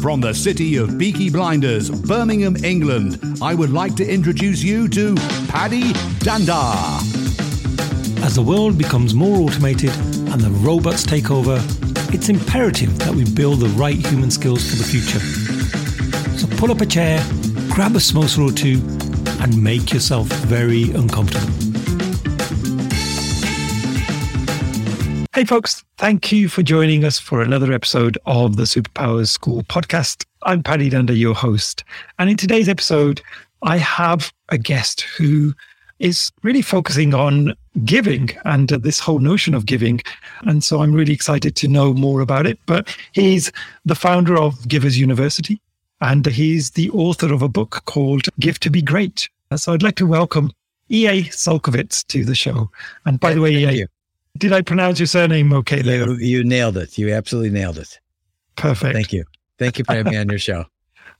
From the city of Peaky Blinders, Birmingham, England, I would like to introduce you to Paddy Dhanda. As the world becomes more automated and the robots take over, it's imperative that we build the right human skills for the future. So pull up a chair, grab a samosa or two, and make yourself very uncomfortable. Hey, folks, thank you for joining us for another episode of the Superpowers School podcast. I'm Paddy Dhanda, your host. And in today's episode, I have a guest who is really focusing on giving and uh, this whole notion of giving. And so I'm really excited to know more about it. But he's the founder of Givers University and he's the author of a book called Give to Be Great. So I'd like to welcome E.A. Csolkovits to the show. And by the way, E.A., did I pronounce your surname okay there? You, you nailed it. You absolutely nailed it. Perfect. Thank you. Thank you for having me on your show.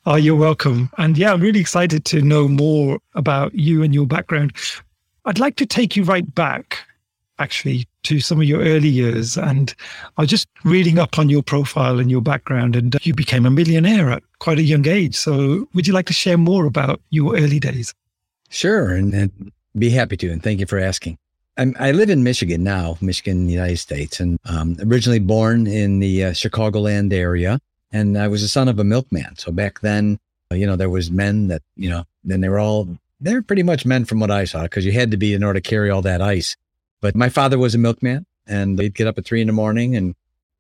Oh, you're welcome. And yeah, I'm really excited to know more about you and your background. I'd like to take you right back, actually, to some of your early years. And I was just reading up on your profile and your background, and you became a millionaire at quite a young age. So, would you like to share more about your early days? Sure. And, and be happy to. And thank you for asking. I'm, i live in Michigan now, Michigan, United States, and um, originally born in the uh, Chicagoland area and I was the son of a milkman. So back then, uh, you know, there was men that, you know, then they were all, they're pretty much men from what I saw because you had to be in order to carry all that ice. But my father was a milkman and they'd get up at three in the morning and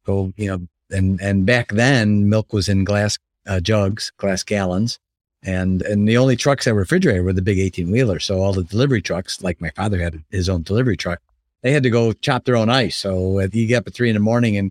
go, you know, and, and back then milk was in glass uh, jugs, glass gallons. And, and the only trucks that were refrigerated were the big 18 wheelers. So all the delivery trucks, like my father had his own delivery truck, they had to go chop their own ice. So you get up at three in the morning and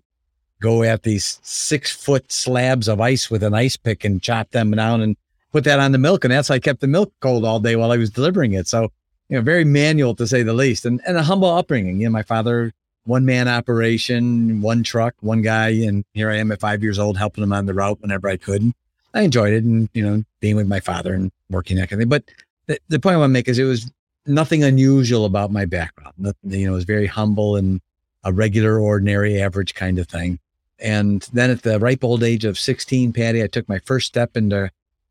go at these six foot slabs of ice with an ice pick and chop them down and put that on the milk. And that's how I kept the milk cold all day while I was delivering it. So, you know, very manual to say the least and, and a humble upbringing. You know, my father, one man operation, one truck, one guy. And here I am at five years old, helping him on the route whenever I could. I enjoyed it and, you know, being with my father and working that kind of thing. But the, the point I want to make is it was nothing unusual about my background. Mm-hmm. You know, it was very humble and a regular, ordinary, average kind of thing. And then at the ripe old age of 16, Paddy, I took my first step into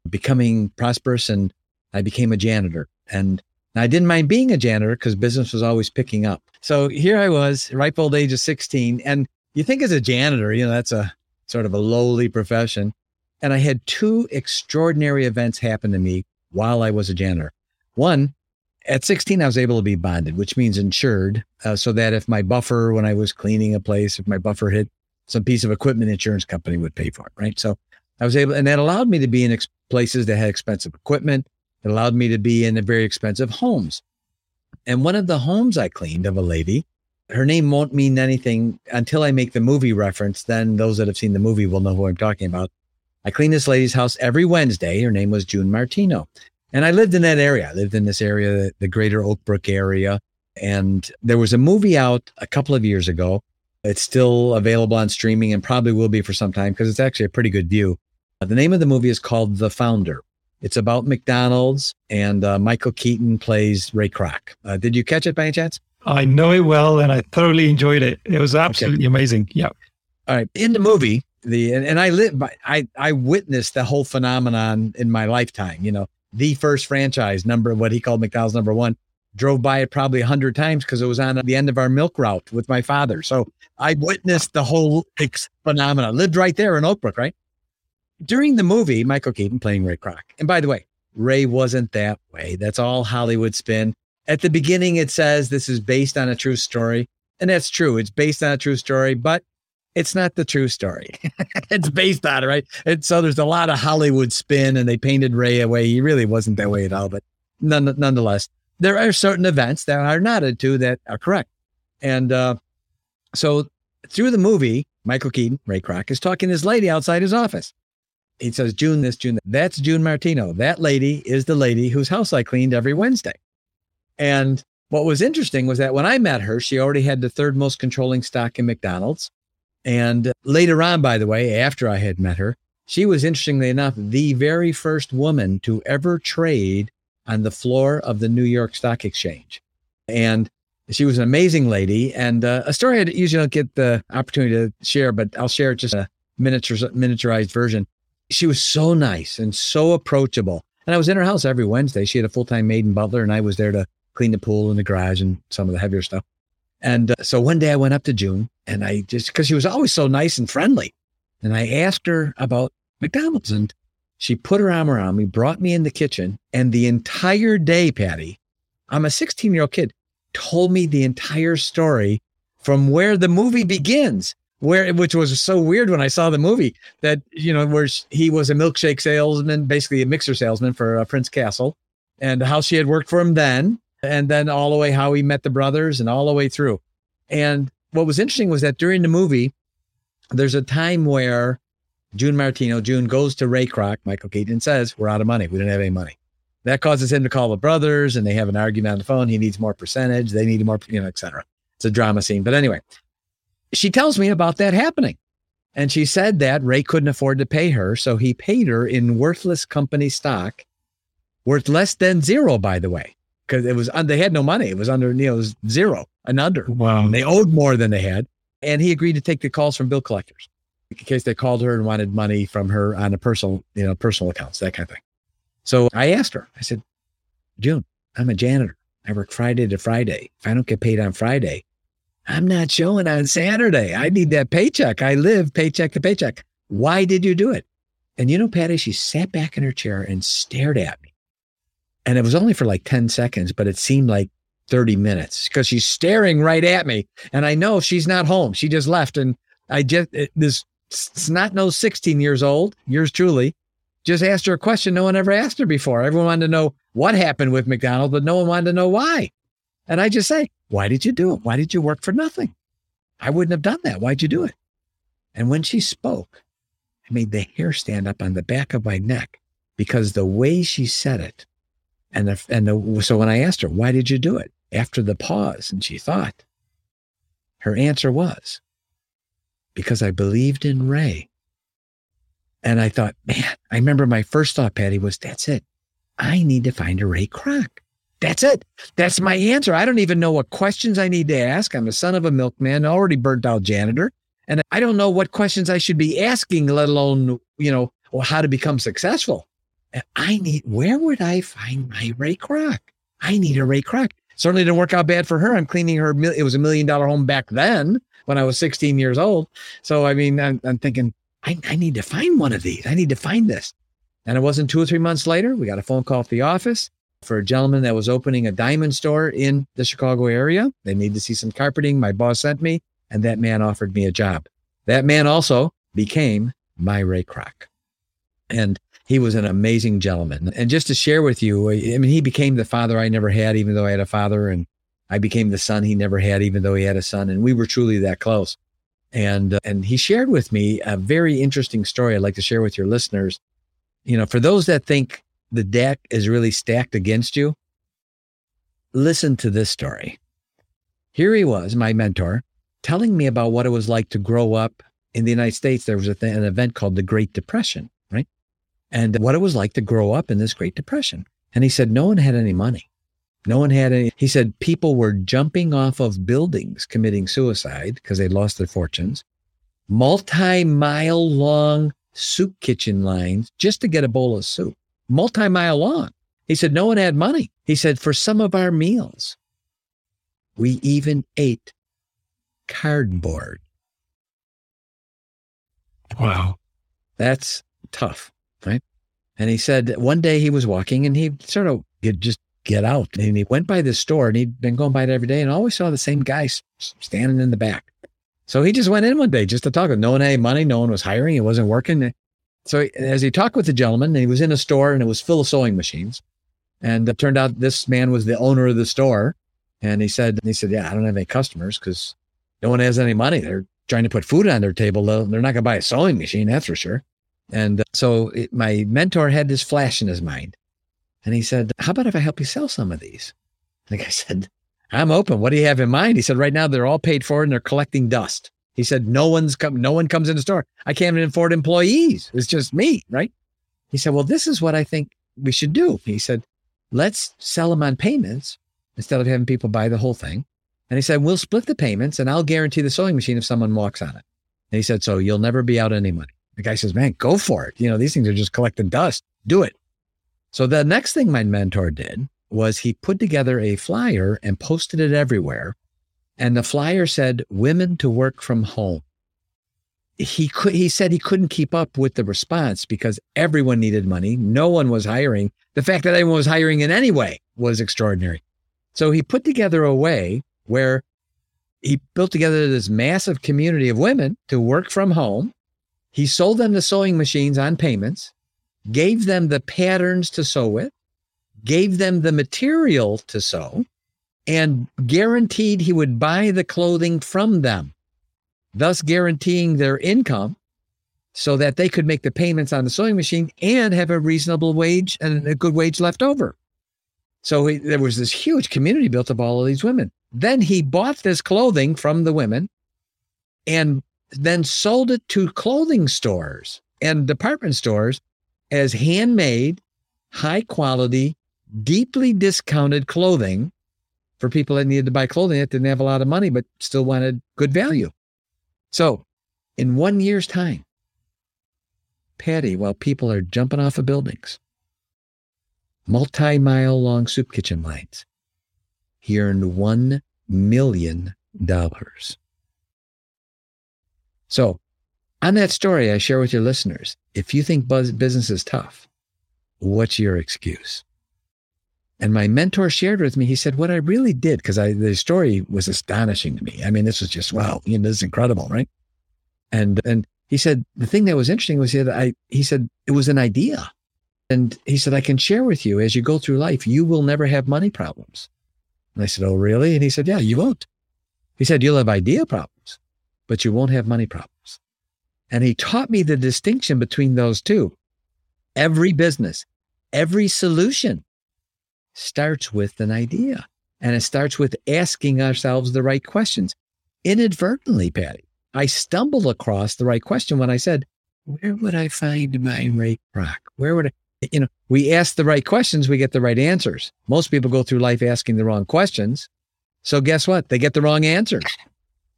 becoming prosperous and I became a janitor. And I didn't mind being a janitor because business was always picking up. So here I was, ripe old age of 16. And you think as a janitor, you know, that's a sort of a lowly profession. And I had two extraordinary events happen to me while I was a janitor. One, at 16, I was able to be bonded, which means insured, uh, so that if my buffer, when I was cleaning a place, if my buffer hit some piece of equipment insurance company would pay for it, right? So I was able, and that allowed me to be in ex- places that had expensive equipment. It allowed me to be in very expensive homes. And one of the homes I cleaned of a lady, her name won't mean anything until I make the movie reference. Then those that have seen the movie will know who I'm talking about. I cleaned this lady's house every Wednesday. Her name was June Martino. And I lived in that area. I lived in this area, the greater Oak Brook area. And there was a movie out a couple of years ago it's still available on streaming and probably will be for some time because it's actually a pretty good view. Uh, the name of the movie is called The Founder. It's about McDonald's and uh, Michael Keaton plays Ray Kroc. Uh, did you catch it by any chance? I know it well and I thoroughly enjoyed it. It was absolutely okay. amazing. Yeah. All right. In the movie, the and, and I live I I witnessed the whole phenomenon in my lifetime, you know, the first franchise number what he called McDonald's number 1 drove by it probably a hundred times because it was on the end of our milk route with my father. So I witnessed the whole ex- phenomenon. Lived right there in Oak Brook, right? During the movie, Michael Keaton playing Ray Kroc. And by the way, Ray wasn't that way. That's all Hollywood spin. At the beginning, it says this is based on a true story. And that's true. It's based on a true story, but it's not the true story. it's based on it, right? And so there's a lot of Hollywood spin and they painted Ray away. He really wasn't that way at all, but none, nonetheless, there are certain events that are nodded to that are correct. And uh, so through the movie, Michael Keaton, Ray Kroc, is talking to this lady outside his office. He says, June this, June that. That's June Martino. That lady is the lady whose house I cleaned every Wednesday. And what was interesting was that when I met her, she already had the third most controlling stock in McDonald's. And later on, by the way, after I had met her, she was interestingly enough the very first woman to ever trade on the floor of the New York Stock Exchange. And she was an amazing lady and uh, a story I usually don't get the opportunity to share, but I'll share just a miniaturized version. She was so nice and so approachable. And I was in her house every Wednesday. She had a full time maid and butler, and I was there to clean the pool and the garage and some of the heavier stuff. And uh, so one day I went up to June and I just, because she was always so nice and friendly. And I asked her about McDonald's and she put her arm around me, brought me in the kitchen, and the entire day, Paddy, I'm a 16 year old kid, told me the entire story from where the movie begins, where which was so weird when I saw the movie that you know where he was a milkshake salesman, basically a mixer salesman for uh, Prince Castle, and how she had worked for him then, and then all the way how he met the brothers and all the way through. And what was interesting was that during the movie, there's a time where June Martino, June goes to Ray Kroc, Michael Keaton, and says, We're out of money. We don't have any money. That causes him to call the brothers and they have an argument on the phone. He needs more percentage. They need more, you know, et cetera. It's a drama scene. But anyway, she tells me about that happening. And she said that Ray couldn't afford to pay her. So he paid her in worthless company stock, worth less than zero, by the way, because it was, uh, they had no money. It was under, you know, zero and under. Wow. They owed more than they had. And he agreed to take the calls from bill collectors in case they called her and wanted money from her on a personal, you know, personal accounts, that kind of thing. So I asked her, I said, June, I'm a janitor. I work Friday to Friday. If I don't get paid on Friday, I'm not showing on Saturday. I need that paycheck. I live paycheck to paycheck. Why did you do it? And you know, Paddy, she sat back in her chair and stared at me. And it was only for like 10 seconds, but it seemed like 30 minutes because she's staring right at me. And I know she's not home. She just left. And I just, eh, this snot nose 16 years old, yours truly, just asked her a question no one ever asked her before. Everyone wanted to know what happened with McDonald, but no one wanted to know why. And I just say, why did you do it? Why did you work for nothing? I wouldn't have done that. Why'd you do it? And when she spoke, I made the hair stand up on the back of my neck because the way she said it, and and the, so when I asked her, why did you do it? After the pause, and she thought, her answer was, because I believed in Ray. And I thought, man, I remember my first thought, Paddy, was that's it. I need to find a Ray Kroc. That's it. That's my answer. I don't even know what questions I need to ask. I'm a son of a milkman, already burnt out janitor. And I don't know what questions I should be asking, let alone, you know, how to become successful. I need, where would I find my Ray Kroc? I need a Ray Kroc. Certainly didn't work out bad for her. I'm cleaning her. It was a million dollar home back then when I was 16 years old. So, I mean, I'm, I'm thinking, I, I need to find one of these. I need to find this. And it wasn't two or three months later, we got a phone call at the office for a gentleman that was opening a diamond store in the Chicago area. They needed to see some carpeting. My boss sent me, and that man offered me a job. That man also became my Ray Kroc. And he was an amazing gentleman. And just to share with you, I mean, he became the father I never had, even though I had a father. And I became the son he never had, even though he had a son. And we were truly that close. And, uh, and he shared with me a very interesting story I'd like to share with your listeners. You know, for those that think the deck is really stacked against you, listen to this story. Here he was, my mentor, telling me about what it was like to grow up in the United States. There was th- an event called the Great Depression? And what it was like to grow up in this Great Depression. And he said, no one had any money. No one had any. He said people were jumping off of buildings committing suicide because they lost their fortunes, multi mile long soup kitchen lines just to get a bowl of soup, multi mile long. He said no one had money. He said for some of our meals, we even ate cardboard. Wow. That's tough, right? And he said one day he was walking and he sort of could just get out. And he went by this store and he'd been going by it every day and always saw the same guy standing in the back. So he just went in one day just to talk. No one had money. No one was hiring. It wasn't working. So as he talked with the gentleman, he was in a store and it was full of sewing machines. And it turned out this man was the owner of the store. And he said, he said, yeah, I don't have any customers because no one has any money. They're trying to put food on their table. They're not going to buy a sewing machine. That's for sure. And uh, so it, my mentor had this flash in his mind. And he said, How about if I help you sell some of these? And the guy said, I'm open. What do you have in mind? He said, Right now they're all paid for and they're collecting dust. He said, No one's come, no one comes in the store. I can't even afford employees. It's just me, right? He said, Well, this is what I think we should do. He said, Let's sell them on payments instead of having people buy the whole thing. And he said, We'll split the payments and I'll guarantee the sewing machine if someone walks on it. And he said, So you'll never be out any money. The guy says, man, go for it. You know, these things are just collecting dust. Do it. So the next thing my mentor did was he put together a flyer and posted it everywhere. And the flyer said, women to work from home. He could, he said he couldn't keep up with the response because everyone needed money. No one was hiring. The fact that anyone was hiring in any way was extraordinary. So he put together a way where he built together this massive community of women to work from home. He sold them the sewing machines on payments, gave them the patterns to sew with, gave them the material to sew, and guaranteed he would buy the clothing from them, thus guaranteeing their income so that they could make the payments on the sewing machine and have a reasonable wage and a good wage left over. So he, there was this huge community built of all of these women. Then he bought this clothing from the women and then sold it to clothing stores and department stores as handmade, high quality, deeply discounted clothing for people that needed to buy clothing that didn't have a lot of money but still wanted good value. So, in one year's time, Paddy, while people are jumping off of buildings, multi mile long soup kitchen lines. He earned $1 million. So, on that story, I share with your listeners if you think business is tough, what's your excuse? And my mentor shared with me, he said, What I really did, because the story was astonishing to me. I mean, this was just, wow, you know, this is incredible, right? And, and he said, the thing that was interesting was that I, he said, it was an idea. And he said, I can share with you as you go through life, you will never have money problems. And I said, Oh, really? And he said, Yeah, you won't. He said, You'll have idea problems, but you won't have money problems. And he taught me the distinction between those two. Every business, every solution starts with an idea. And it starts with asking ourselves the right questions. Inadvertently, Paddy, I stumbled across the right question when I said, Where would I find my Ray Kroc? Where would I? you know, we ask the right questions, we get the right answers. Most people go through life asking the wrong questions. So guess what? They get the wrong answers.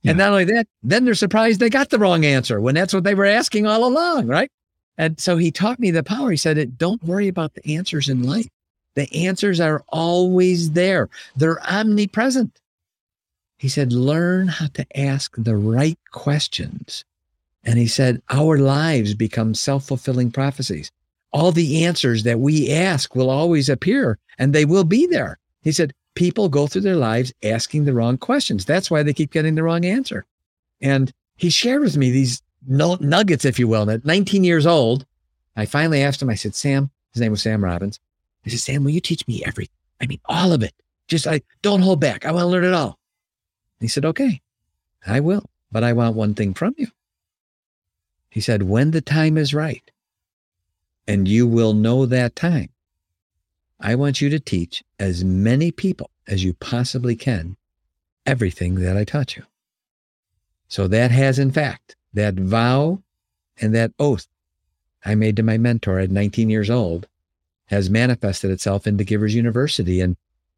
Yeah. And not only that, then they're surprised they got the wrong answer when that's what they were asking all along, right? And so he taught me the power. He said, don't worry about the answers in life. The answers are always there. They're omnipresent. He said, learn how to ask the right questions. And he said, our lives become self fulfilling prophecies all the answers that we ask will always appear and they will be there. He said, people go through their lives asking the wrong questions. That's why they keep getting the wrong answer. And he shared with me these nuggets, if you will. At 19 years old, I finally asked him, I said, Sam, his name was Sam Robbins. I said, Sam, will you teach me everything? I mean, all of it. Just I don't hold back. I want to learn it all. He said, okay, I will, but I want one thing from you. He said, when the time is right, and you will know that time. I want you to teach as many people as you possibly can everything that I taught you. So that has, in fact, that vow and that oath I made to my mentor at 19 years old has manifested itself into Givers University. And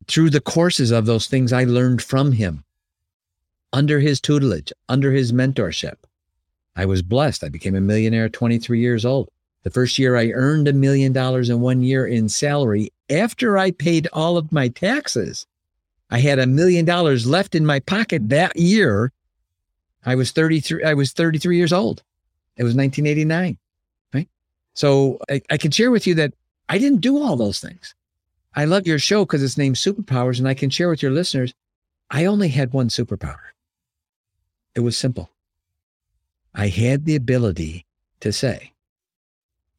through the courses of those things I learned from him, under his tutelage, under his mentorship, I was blessed. I became a millionaire at 23 years old. The first year I earned a million dollars in one year in salary after I paid all of my taxes. I had a million dollars left in my pocket that year. I was 33, I was 33 years old. It was 1989. Right. So I, I can share with you that I didn't do all those things. I love your show because it's named Superpowers, and I can share with your listeners, I only had one superpower. It was simple. I had the ability to say,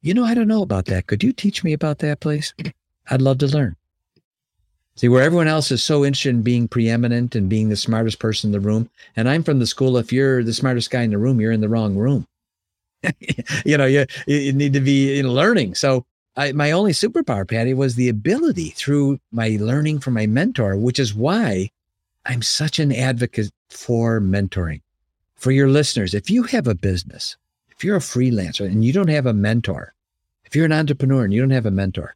you know, I don't know about that. Could you teach me about that, please? I'd love to learn. See, where everyone else is so interested in being preeminent and being the smartest person in the room. And I'm from the school, if you're the smartest guy in the room, you're in the wrong room. you know, you, you need to be in learning. So I, my only superpower, Paddy, was the ability through my learning from my mentor, which is why I'm such an advocate for mentoring. For your listeners, if you have a business, if you're a freelancer and you don't have a mentor, if you're an entrepreneur and you don't have a mentor,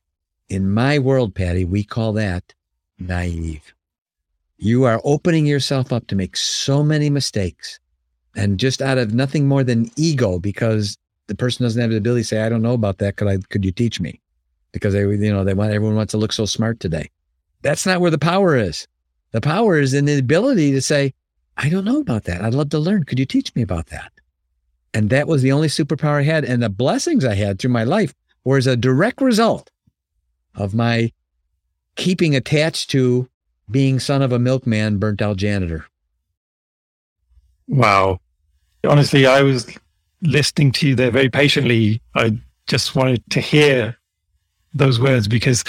in my world, Paddy, we call that naive. You are opening yourself up to make so many mistakes and just out of nothing more than ego, because the person doesn't have the ability to say, I don't know about that. Could I, could you teach me? Because they, you know, they want, everyone wants to look so smart today. That's not where the power is. The power is in the ability to say, I don't know about that. I'd love to learn. Could you teach me about that? And that was the only superpower I had. And the blessings I had through my life were as a direct result of my keeping attached to being son of a milkman, burnt out janitor. Wow. Honestly, I was listening to you there very patiently. I just wanted to hear those words because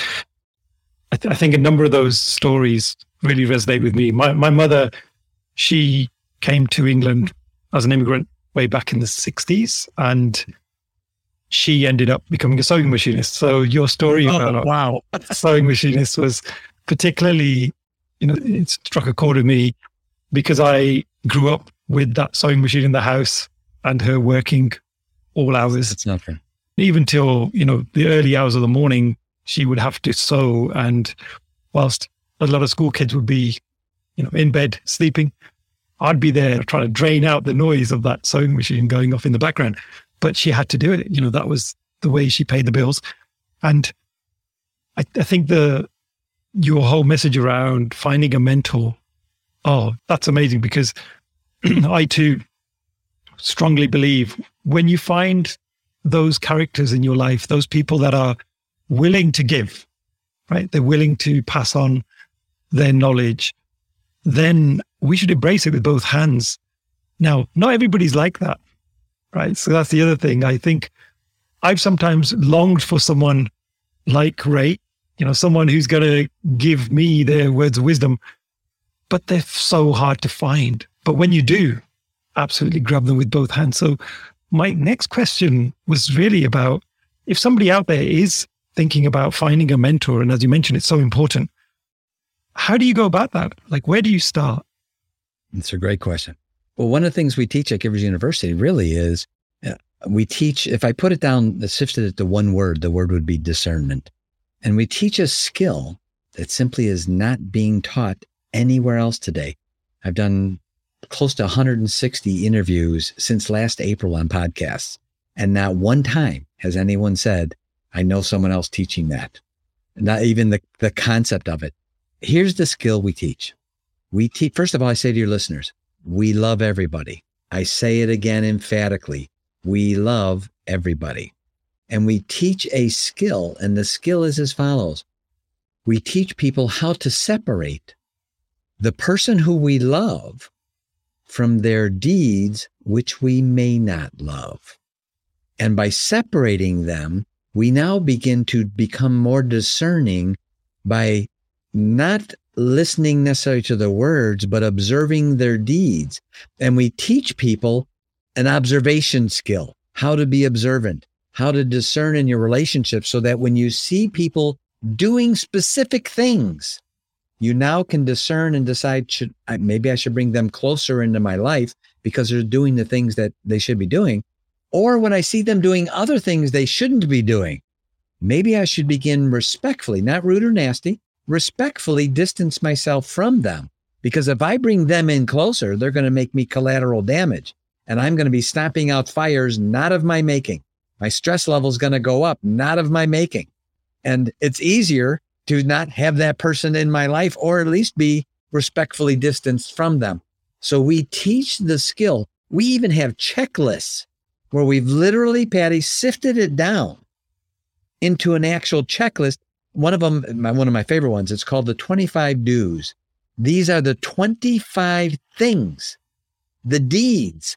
I, th- I think a number of those stories really resonate with me. My, my mother, she came to England as an immigrant way back in the 60s and she ended up becoming a sewing machinist. So your story oh, wow. sewing machinist was particularly, you know, it struck a chord with me because I grew up with that sewing machine in the house and her working all hours. It's nothing. Even till, you know, the early hours of the morning, she would have to sew. And whilst a lot of school kids would be, you know, in bed sleeping, I'd be there trying to drain out the noise of that sewing machine going off in the background. But she had to do it. You know, that was the way she paid the bills. And I, I think the your whole message around finding a mentor, oh, that's amazing because I too strongly believe when you find those characters in your life, those people that are willing to give, right? They're willing to pass on their knowledge, then we should embrace it with both hands. Now, not everybody's like that, right? So that's the other thing. I think I've sometimes longed for someone like Ray, you know, someone who's going to give me their words of wisdom, but they're so hard to find. But when you do, absolutely grab them with both hands. So my next question was really about if somebody out there is thinking about finding a mentor, and as you mentioned, it's so important. How do you go about that? Like, where do you start? It's a great question. Well, one of the things we teach at Givers University really is uh, we teach, if I put it down, shifted it to one word, the word would be discernment. And we teach a skill that simply is not being taught anywhere else today. I've done close to 160 interviews since last April on podcasts. And not one time has anyone said, I know someone else teaching that. Not even the, the concept of it. Here's the skill we teach. We teach, first of all, I say to your listeners, we love everybody. I say it again emphatically. We love everybody. And we teach a skill, and the skill is as follows. We teach people how to separate the person who we love from their deeds, which we may not love. And by separating them, we now begin to become more discerning by not listening necessarily to the words, but observing their deeds. And we teach people an observation skill, how to be observant, how to discern in your relationships so that when you see people doing specific things, you now can discern and decide should I, maybe I should bring them closer into my life because they're doing the things that they should be doing. Or when I see them doing other things they shouldn't be doing, maybe I should begin respectfully, not rude or nasty, respectfully distance myself from them. Because if I bring them in closer, they're going to make me collateral damage. And I'm going to be stamping out fires not of my making. My stress level is going to go up, not of my making. And it's easier to not have that person in my life or at least be respectfully distanced from them. So we teach the skill. We even have checklists where we've literally, Paddy, sifted it down into an actual checklist. One of them, one of my favorite ones, it's called the 25 do's. These are the 25 things, the deeds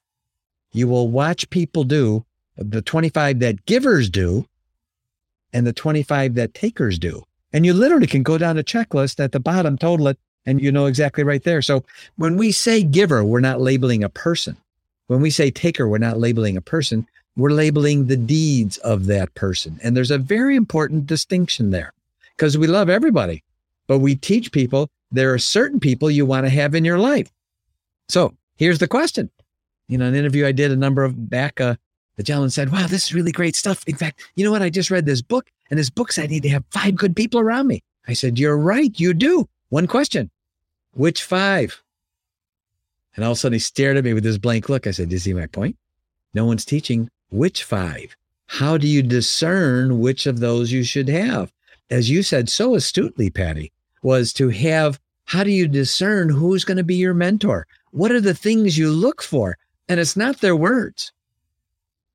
you will watch people do, the 25 that givers do, and the 25 that takers do. And you literally can go down a checklist at the bottom, total it, and you know exactly right there. So when we say giver, we're not labeling a person. When we say taker, we're not labeling a person. We're labeling the deeds of that person. And there's a very important distinction there because we love everybody, but we teach people there are certain people you want to have in your life. So here's the question. You know, an interview I did a number of back, uh, the gentleman said, Wow, this is really great stuff. In fact, you know what? I just read this book and this book said I need to have five good people around me. I said, You're right. You do. One question Which five? And all of a sudden he stared at me with this blank look. I said, Do you see my point? No one's teaching Which five? How do you discern which of those you should have? As you said so astutely, Paddy, was to have how do you discern who's going to be your mentor? What are the things you look for? And it's not their words.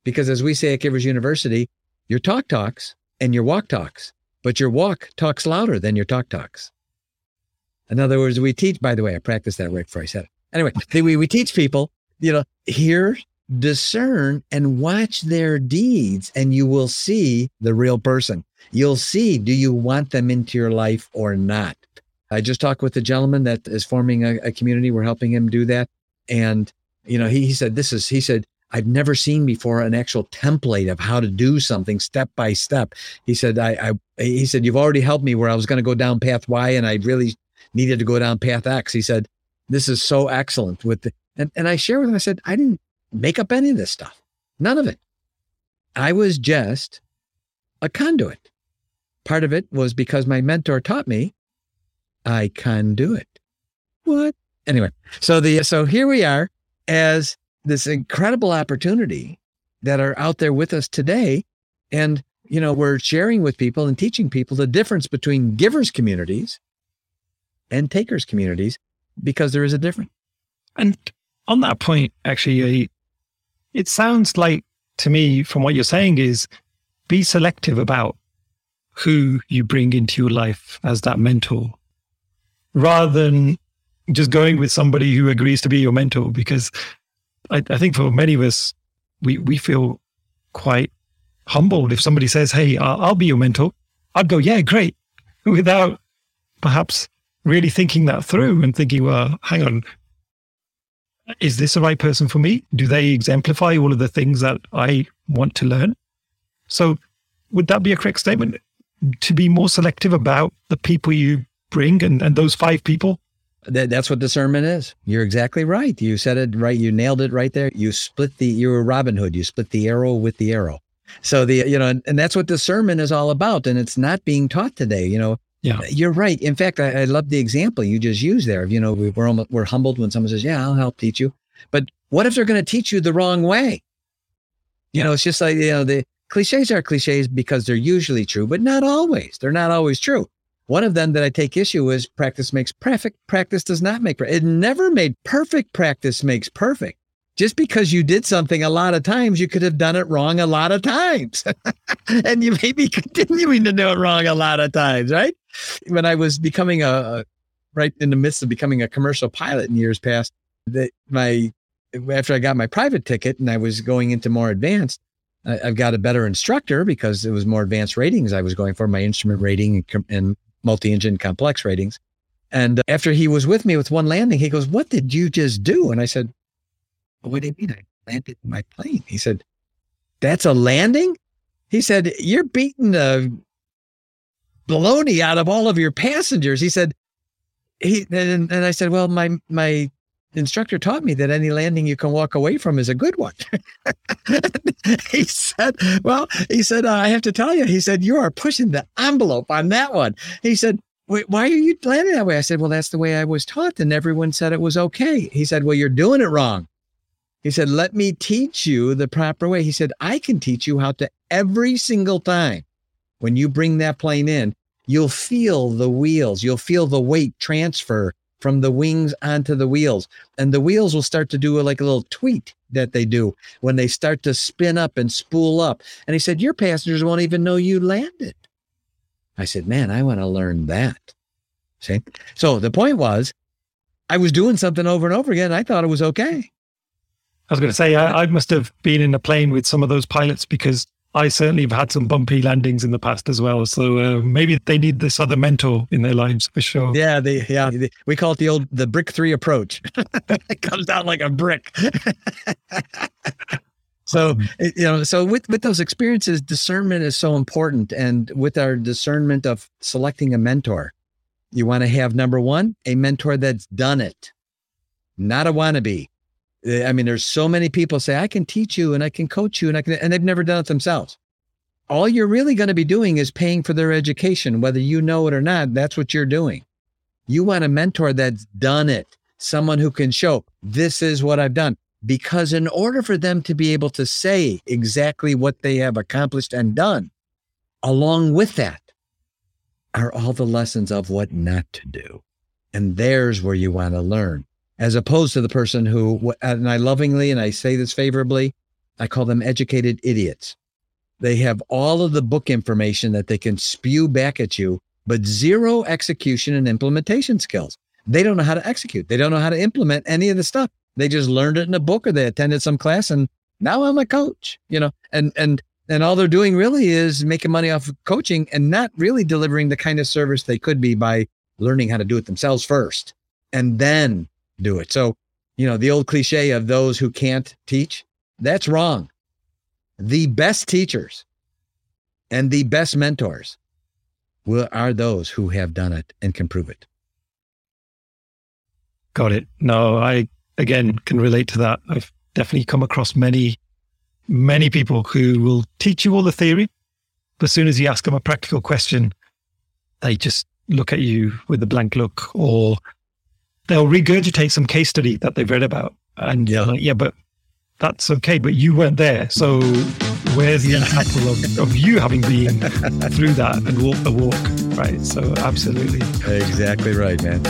Because as we say at Givers University, your talk talks and your walk talks, but your walk talks louder than your talk talks. In other words, we teach, by the way, I practiced that right before I said it. Anyway, we, we teach people, you know, hear, discern, and watch their deeds, and you will see the real person. You'll see, do you want them into your life or not? I just talked with a gentleman that is forming a, a community. We're helping him do that. And, you know, he, he said, this is, he said, I've never seen before an actual template of how to do something step by step. He said, I, I he said, you've already helped me where I was going to go down path Y and I really needed to go down path X. He said, this is so excellent with the, and, and I shared with him, I said, I didn't make up any of this stuff. None of it. I was just a conduit. Part of it was because my mentor taught me I can do it. What? Anyway, so the so here we are as this incredible opportunity that are out there with us today and you know we're sharing with people and teaching people the difference between givers communities and takers communities because there is a difference. And on that point, actually, it sounds like to me from what you're saying is be selective about who you bring into your life as that mentor rather than just going with somebody who agrees to be your mentor because I, I think for many of us we we feel quite humbled if somebody says hey I'll, I'll be your mentor. I'd go yeah great without perhaps really thinking that through and thinking well hang on. Is this the right person for me? Do they exemplify all of the things that i want to learn so would that be a correct statement to be more selective about the people you bring and, and those five people? That, that's what discernment is. You're exactly right. You said it right. You nailed it right there. You split the, you were Robin Hood. You split the arrow with the arrow. So the, you know, and, and that's what discernment is all about. And it's not being taught today, you know, yeah, you're right. In fact, I, I love the example you just used there. Of, You know, we, we're almost, we're humbled when someone says, "Yeah, I'll help teach you," but what if they're going to teach you the wrong way? You know, it's just like you know the cliches are cliches because they're usually true, but not always. They're not always true. One of them that I take issue is practice makes perfect. Practice does not make perfect. It never made perfect. Practice makes perfect. Just because you did something a lot of times, you could have done it wrong a lot of times. and you may be continuing to do it wrong a lot of times, right? When I was becoming a, right in the midst of becoming a commercial pilot in years past, that my, after I got my private ticket and I was going into more advanced, I, have got a better instructor because it was more advanced ratings I was going for my instrument rating and, and multi-engine complex ratings. And after he was with me with one landing, he goes, "What did you just do?" And I said, "What do you mean? I landed my plane." He said, "That's a landing?" He said, "You're beating the baloney out of all of your passengers." He said, "He," and, and I said, "Well, my my instructor taught me that any landing you can walk away from is a good one. he said, Well, he said, uh, I have to tell you, he said, you are pushing the envelope on that one. He said, Wait, why are you landing that way? I said, Well, that's the way I was taught. And everyone said it was okay. He said, Well, you're doing it wrong. He said, Let me teach you the proper way. He said, I can teach you how to every single time when you bring that plane in, you'll feel the wheels, you'll feel the weight transfer from the wings onto the wheels. And the wheels will start to do a, like a little tweet that they do when they start to spin up and spool up. And he said, Your passengers won't even know you landed. I said, Man, I want to learn that. See? So the point was, I was doing something over and over again. I thought it was okay. I was going to say, I, I must have been in a plane with some of those pilots because I certainly have had some bumpy landings in the past as well. So uh, maybe they need this other mentor in their lives for sure. Yeah, they, yeah, they, we call it the old the brick three approach. it comes down like a brick. so you know, so with with those experiences, discernment is so important, and with our discernment of selecting a mentor, you want to have number one a mentor that's done it, not a wannabe. Eh, I mean, there's so many people say, I can teach you and I can coach you and I can, and they've never done it themselves. All you're really going to be doing is paying for their education, whether you know it or not. That's what you're doing. You want a mentor that's done it, someone who can show this is what I've done. Because in order for them to be able to say exactly what they have accomplished and done, along with that are all the lessons of what not to do. And there's where you want to learn, as opposed to the person who, and I lovingly, and I say this favorably, I call them educated idiots. They have all of the book information that they can spew back at you, but zero execution and implementation skills. They don't know how to execute. They don't know how to implement any of the stuff. They just learned it in a book or they attended some class and now I'm a coach, you know, and, and, and all they're doing really is making money off of coaching and not really delivering the kind of service they could be by learning how to do it themselves first and then do it. So, you know, the old cliche of those who can't teach, that's wrong. The best teachers and the best mentors will, are those who have done it and can prove it. Got it. No, I again can relate to that. I've definitely come across many, many people who will teach you all the theory, but as soon as you ask them a practical question, they just look at you with a blank look or they'll regurgitate some case study that they've read about. And yeah, like, yeah, but that's okay. But you weren't there. So where's the example of, of you having been through that and walked the walk? Right. So absolutely. Exactly right, man.